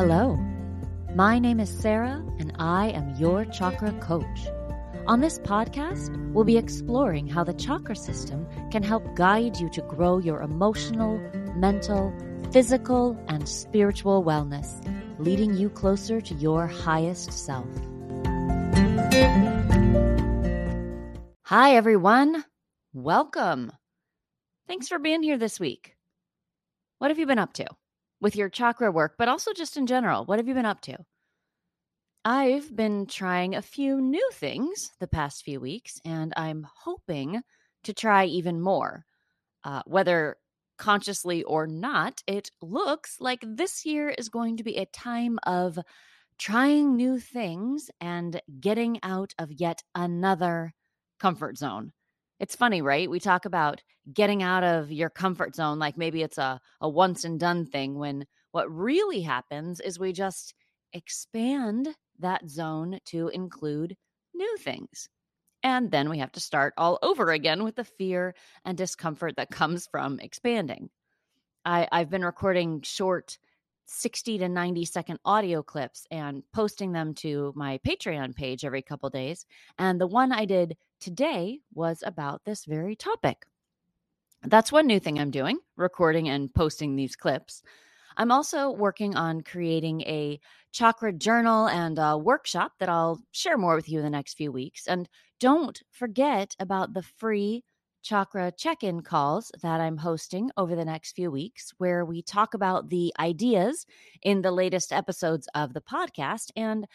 Hello, my name is Sarah, and I am your chakra coach. On this podcast, we'll be exploring how the chakra system can help guide you to grow your emotional, mental, physical, and spiritual wellness, leading you closer to your highest self. Hi, everyone. Welcome. Thanks for being here this week. What have you been up to with your chakra work, but also just in general? What have you been up to? I've been trying a few new things the past few weeks, and I'm hoping to try even more. Uh, whether consciously or not, it looks like this year is going to be a time of trying new things and getting out of yet another comfort zone. It's funny, right? We talk about getting out of your comfort zone like maybe it's a, a once and done thing when what really happens is we just expand that zone to include new things. And then we have to start all over again with the fear and discomfort that comes from expanding. I, I've been recording short 60 to 90 second audio clips and posting them to my Patreon page every couple days. And the one I did today was about this very topic. That's one new thing I'm doing, recording and posting these clips. I'm also working on creating a chakra journal and a workshop that I'll share more with you in the next few weeks. And don't forget about the free chakra check in calls that I'm hosting over the next few weeks, where we talk about the ideas in the latest episodes of the podcast, and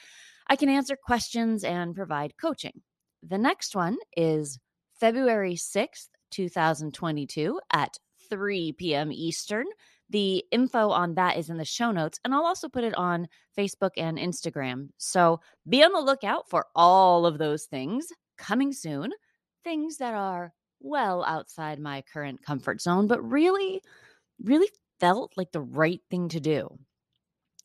I can answer questions and provide coaching. The next one is February 6th, 2022 at 3 p.m. Eastern. The info on that is in the show notes, and I'll also put it on Facebook and Instagram. So be on the lookout for all of those things coming soon. Things that are well outside my current comfort zone, but really, really felt like the right thing to do,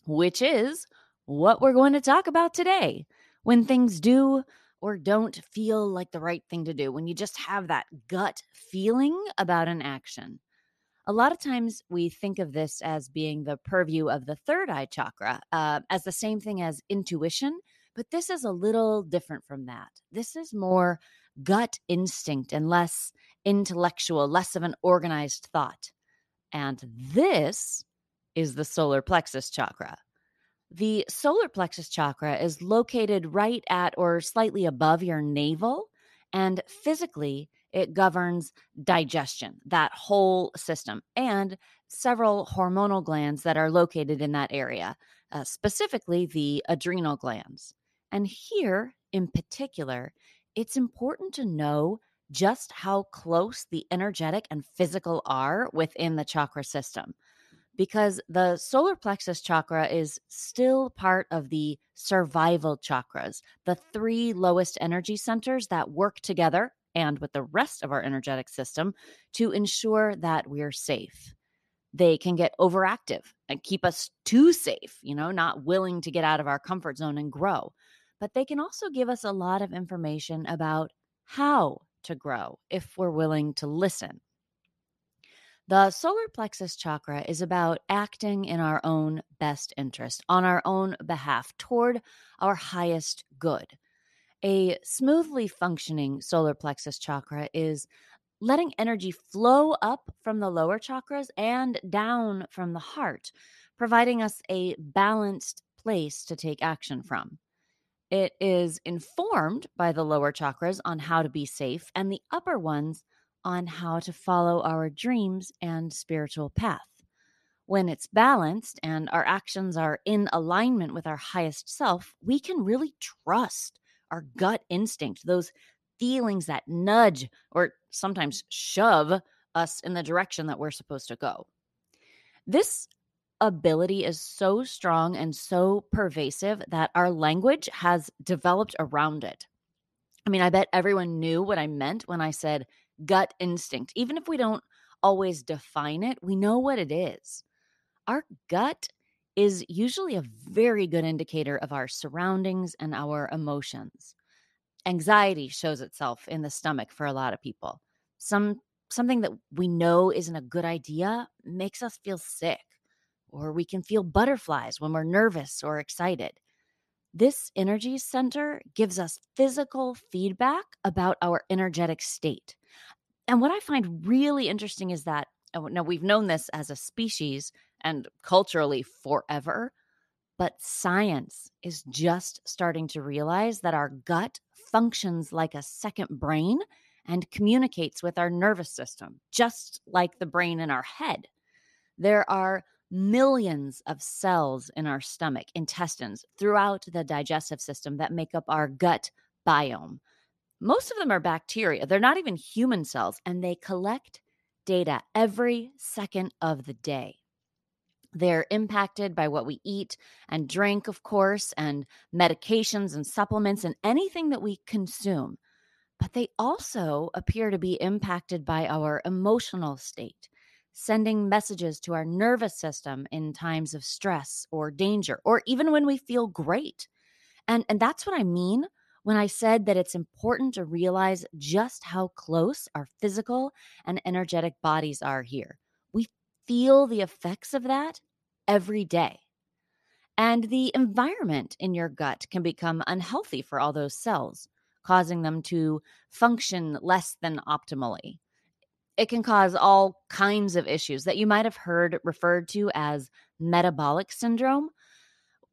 which is what we're going to talk about today. When things do or don't feel like the right thing to do, when you just have that gut feeling about an action. A lot of times we think of this as being the purview of the third eye chakra, uh, as the same thing as intuition, but this is a little different from that. This is more gut instinct and less intellectual, less of an organized thought. And this is the solar plexus chakra. The solar plexus chakra is located right at or slightly above your navel, and physically, it governs digestion, that whole system, and several hormonal glands that are located in that area, uh, specifically the adrenal glands. And here in particular, it's important to know just how close the energetic and physical are within the chakra system because the solar plexus chakra is still part of the survival chakras, the three lowest energy centers that work together and with the rest of our energetic system to ensure that we're safe. They can get overactive and keep us too safe, you know, not willing to get out of our comfort zone and grow but they can also give us a lot of information about how to grow if we're willing to listen. The solar plexus chakra is about acting in our own best interest, on our own behalf, toward our highest good. A smoothly functioning solar plexus chakra is letting energy flow up from the lower chakras and down from the heart, providing us a balanced place to take action from. It is informed by the lower chakras on how to be safe and the upper ones on how to follow our dreams and spiritual path. When it's balanced and our actions are in alignment with our highest self, we can really trust our gut instinct, those feelings that nudge or sometimes shove us in the direction that we're supposed to go. This ability is so strong and so pervasive that our language has developed around it. I mean, I bet everyone knew what I meant when I said gut instinct. Even if we don't always define it, we know what it is. Our gut is usually a very good indicator of our surroundings and our emotions. Anxiety shows itself in the stomach for a lot of people. Some something that we know isn't a good idea makes us feel sick or we can feel butterflies when we're nervous or excited. This energy center gives us physical feedback about our energetic state. And what I find really interesting is that oh, now we've known this as a species and culturally forever, but science is just starting to realize that our gut functions like a second brain and communicates with our nervous system, just like the brain in our head. There are millions of cells in our stomach, intestines, throughout the digestive system that make up our gut biome. Most of them are bacteria. They're not even human cells, and they collect data every second of the day. They're impacted by what we eat and drink, of course, and medications and supplements and anything that we consume. But they also appear to be impacted by our emotional state sending messages to our nervous system in times of stress or danger, or even when we feel great. And, and that's what I mean when I said that it's important to realize just how close our physical and energetic bodies are here. We feel the effects of that every day. And the environment in your gut can become unhealthy for all those cells, causing them to function less than optimally it can cause all kinds of issues that you might have heard referred to as metabolic syndrome,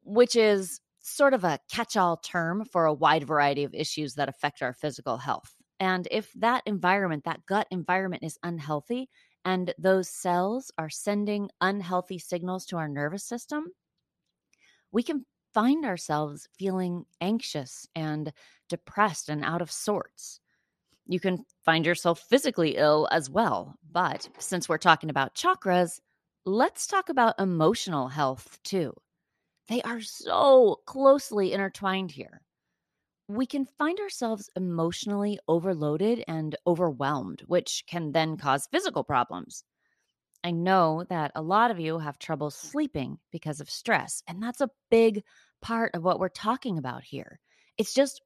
which is sort of a catch all term for a wide variety of issues that affect our physical health. And if that environment, that gut environment is unhealthy, and those cells are sending unhealthy signals to our nervous system, we can find ourselves feeling anxious and depressed and out of sorts you can find yourself physically ill as well. But since we're talking about chakras, let's talk about emotional health too. They are so closely intertwined here. We can find ourselves emotionally overloaded and overwhelmed, which can then cause physical problems. I know that a lot of you have trouble sleeping because of stress, and that's a big part of what we're talking about here. It's just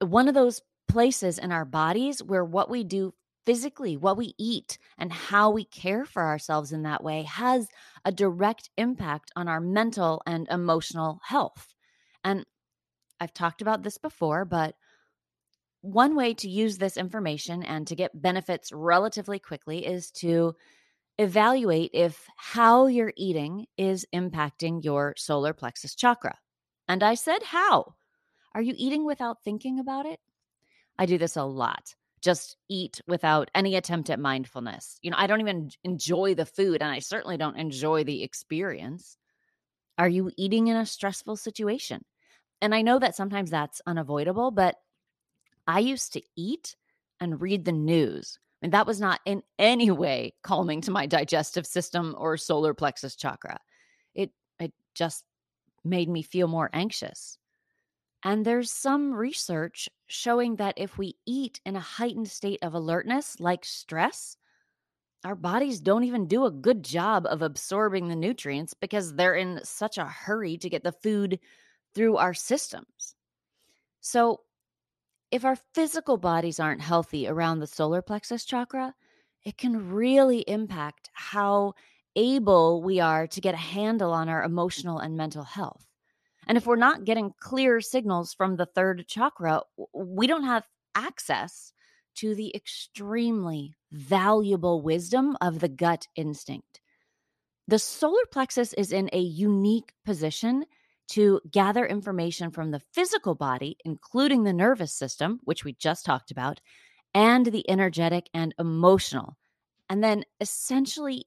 one of those places in our bodies where what we do physically, what we eat, and how we care for ourselves in that way has a direct impact on our mental and emotional health. And I've talked about this before, but one way to use this information and to get benefits relatively quickly is to evaluate if how you're eating is impacting your solar plexus chakra. And I said, how? Are you eating without thinking about it? I do this a lot. Just eat without any attempt at mindfulness. You know, I don't even enjoy the food and I certainly don't enjoy the experience. Are you eating in a stressful situation? And I know that sometimes that's unavoidable, but I used to eat and read the news. And that was not in any way calming to my digestive system or solar plexus chakra. It it just made me feel more anxious. And there's some research showing that if we eat in a heightened state of alertness, like stress, our bodies don't even do a good job of absorbing the nutrients because they're in such a hurry to get the food through our systems. So, if our physical bodies aren't healthy around the solar plexus chakra, it can really impact how able we are to get a handle on our emotional and mental health. And if we're not getting clear signals from the third chakra, we don't have access to the extremely valuable wisdom of the gut instinct. The solar plexus is in a unique position to gather information from the physical body, including the nervous system, which we just talked about, and the energetic and emotional, and then essentially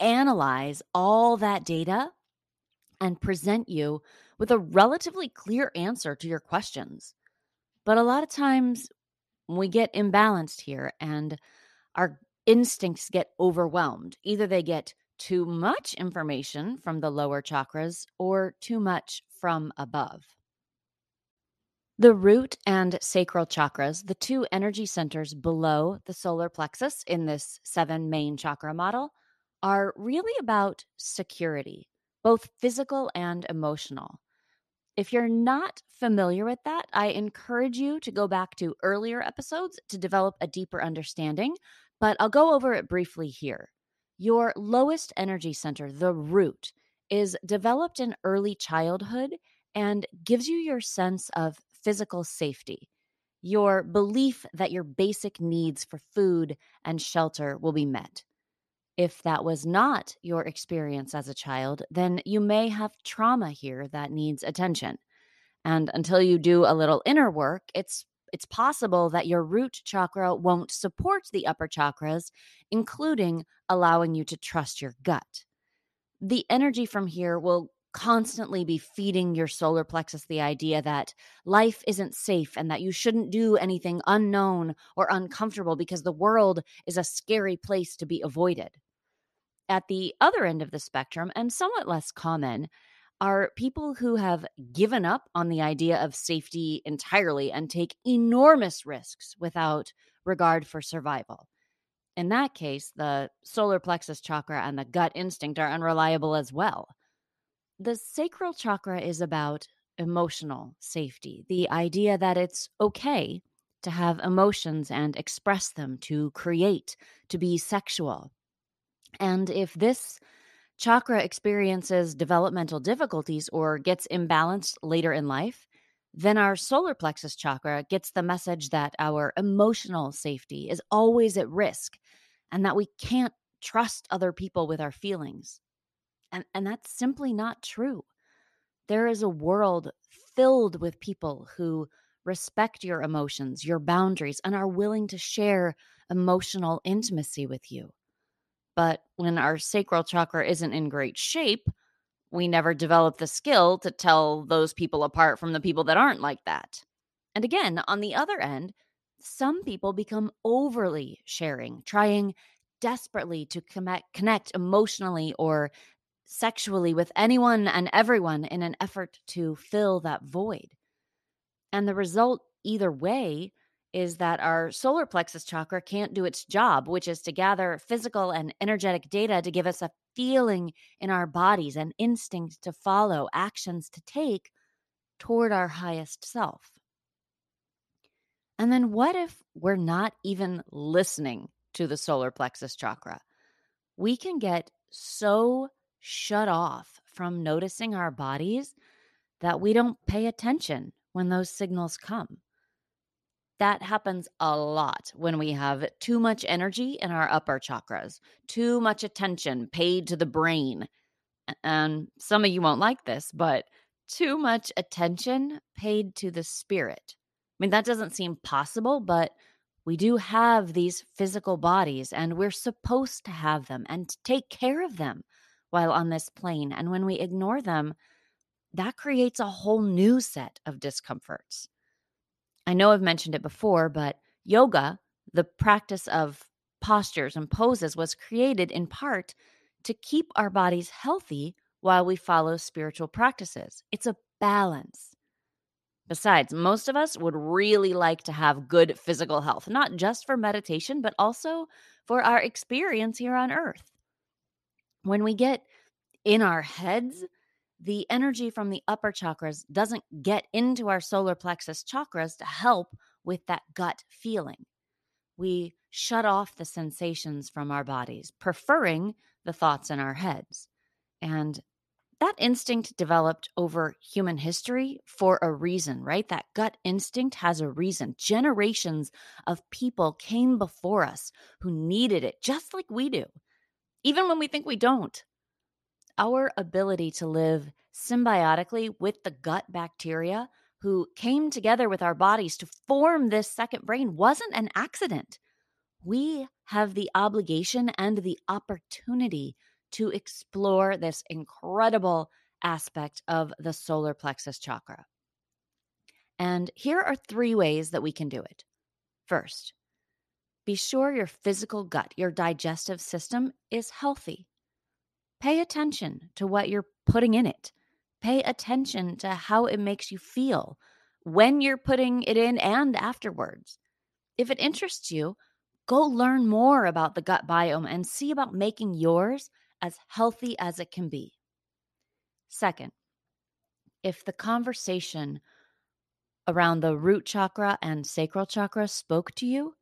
analyze all that data and present you with a relatively clear answer to your questions. But a lot of times we get imbalanced here and our instincts get overwhelmed. Either they get too much information from the lower chakras or too much from above. The root and sacral chakras, the two energy centers below the solar plexus in this seven main chakra model, are really about security, both physical and emotional. If you're not familiar with that, I encourage you to go back to earlier episodes to develop a deeper understanding, but I'll go over it briefly here. Your lowest energy center, the root, is developed in early childhood and gives you your sense of physical safety, your belief that your basic needs for food and shelter will be met. If that was not your experience as a child, then you may have trauma here that needs attention. And until you do a little inner work, it's it's possible that your root chakra won't support the upper chakras, including allowing you to trust your gut. The energy from here will constantly be feeding your solar plexus the idea that life isn't safe and that you shouldn't do anything unknown or uncomfortable because the world is a scary place to be avoided. At the other end of the spectrum, and somewhat less common, are people who have given up on the idea of safety entirely and take enormous risks without regard for survival. In that case, the solar plexus chakra and the gut instinct are unreliable as well. The sacral chakra is about emotional safety, the idea that it's okay to have emotions and express them, to create, to be sexual. And if this chakra experiences developmental difficulties or gets imbalanced later in life, then our solar plexus chakra gets the message that our emotional safety is always at risk and that we can't trust other people with our feelings. And, and that's simply not true. There is a world filled with people who respect your emotions, your boundaries, and are willing to share emotional intimacy with you. But when our sacral chakra isn't in great shape, we never develop the skill to tell those people apart from the people that aren't like that. And again, on the other end, some people become overly sharing, trying desperately to connect, emotionally or sexually with anyone and everyone in an effort to fill that void. And the result, either way, is that our solar plexus chakra can't do its job, which is to gather physical and energetic data to give us a feeling in our bodies, an instinct to follow, actions to take toward our highest self. And then what if we're not even listening to the solar plexus chakra? We can get so shut off from noticing our bodies that we don't pay attention when those signals come. That happens a lot when we have too much energy in our upper chakras, too much attention paid to the brain. And some of you won't like this, but too much attention paid to the spirit. I mean, that doesn't seem possible, but we do have these physical bodies and we're supposed to have them and take care of them while on this plane. And when we ignore them, that creates a whole new set of discomforts. I know I've mentioned it before, but yoga, the practice of postures and poses, was created in part to keep our bodies healthy while we follow spiritual practices. It's a balance. Besides, most of us would really like to have good physical health, not just for meditation, but also for our experience here on earth. When we get in our heads, the energy from the upper chakras doesn't get into our solar plexus chakras to help with that gut feeling. We shut off the sensations from our bodies, preferring the thoughts in our heads. And that instinct developed over human history for a reason, right? That gut instinct has a reason. Generations of people came before us who needed it just like we do, even when we think we don't our ability to live symbiotically with the gut bacteria who came together with our bodies to form this second brain wasn't an accident. We have the obligation and the opportunity to explore this incredible aspect of the solar plexus chakra. And here are three ways that we can do it. First, be sure your physical gut, your digestive system is healthy. Pay attention to what you're putting in it. Pay attention to how it makes you feel when you're putting it in and afterwards. If it interests you, go learn more about the gut biome and see about making yours as healthy as it can be. Second, if the conversation around the root chakra and sacral chakra spoke to you,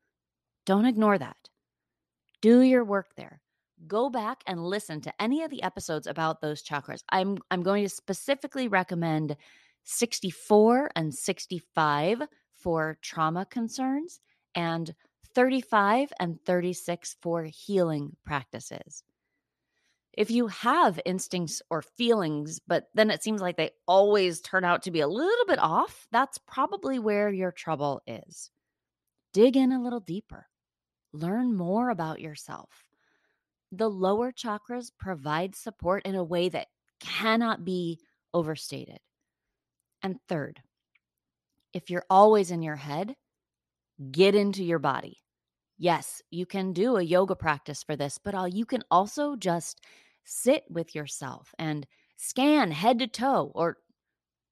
don't ignore that. Do your work there. Go back and listen to any of the episodes about those chakras. I'm I'm going to specifically recommend 64 and 65 for trauma concerns and 35 and 36 for healing practices. If you have instincts or feelings, but then it seems like they always turn out to be a little bit off, that's probably where your trouble is. Dig in a little deeper, learn more about yourself. The lower chakras provide support in a way that cannot be overstated. And third, if you're always in your head, get into your body. Yes, you can do a yoga practice for this, but you can also just sit with yourself and scan head to toe or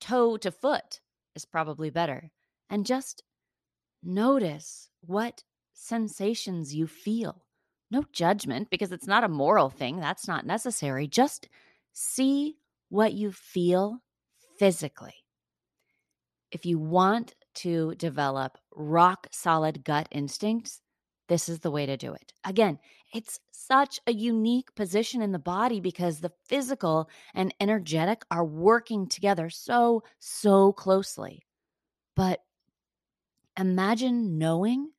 toe to foot is probably better. And just notice what sensations you feel. No judgment because it's not a moral thing. That's not necessary. Just see what you feel physically. If you want to develop rock solid gut instincts, this is the way to do it. Again, it's such a unique position in the body because the physical and energetic are working together so, so closely. But imagine knowing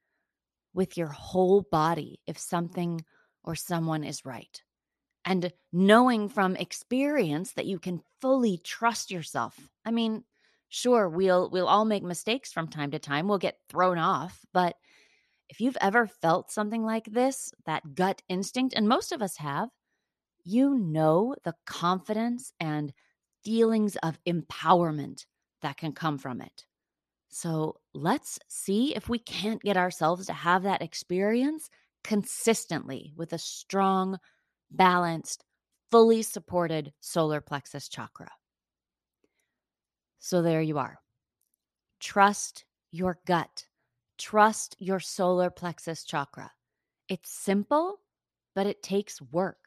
with your whole body if something or someone is right. And knowing from experience that you can fully trust yourself. I mean, sure, we'll we'll all make mistakes from time to time. We'll get thrown off, but if you've ever felt something like this, that gut instinct, and most of us have, you know the confidence and feelings of empowerment that can come from it. So let's see if we can't get ourselves to have that experience consistently with a strong, balanced, fully supported solar plexus chakra. So there you are. Trust your gut. Trust your solar plexus chakra. It's simple, but it takes work.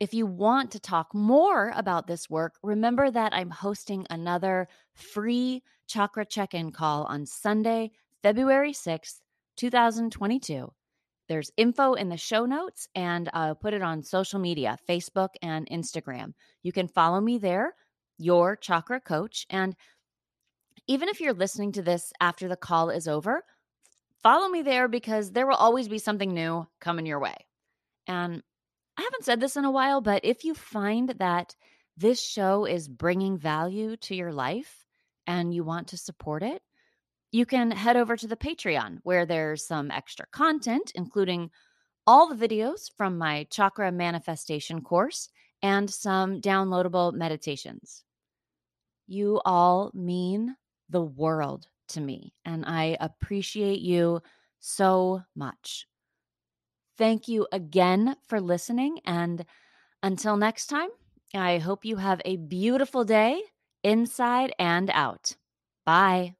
If you want to talk more about this work, remember that I'm hosting another free chakra check in call on Sunday, February 6th, 2022. There's info in the show notes, and I'll put it on social media Facebook and Instagram. You can follow me there, your chakra coach. And even if you're listening to this after the call is over, follow me there because there will always be something new coming your way. And I haven't said this in a while, but if you find that this show is bringing value to your life and you want to support it, you can head over to the Patreon where there's some extra content, including all the videos from my chakra manifestation course and some downloadable meditations. You all mean the world to me, and I appreciate you so much. Thank you again for listening. And until next time, I hope you have a beautiful day inside and out. Bye.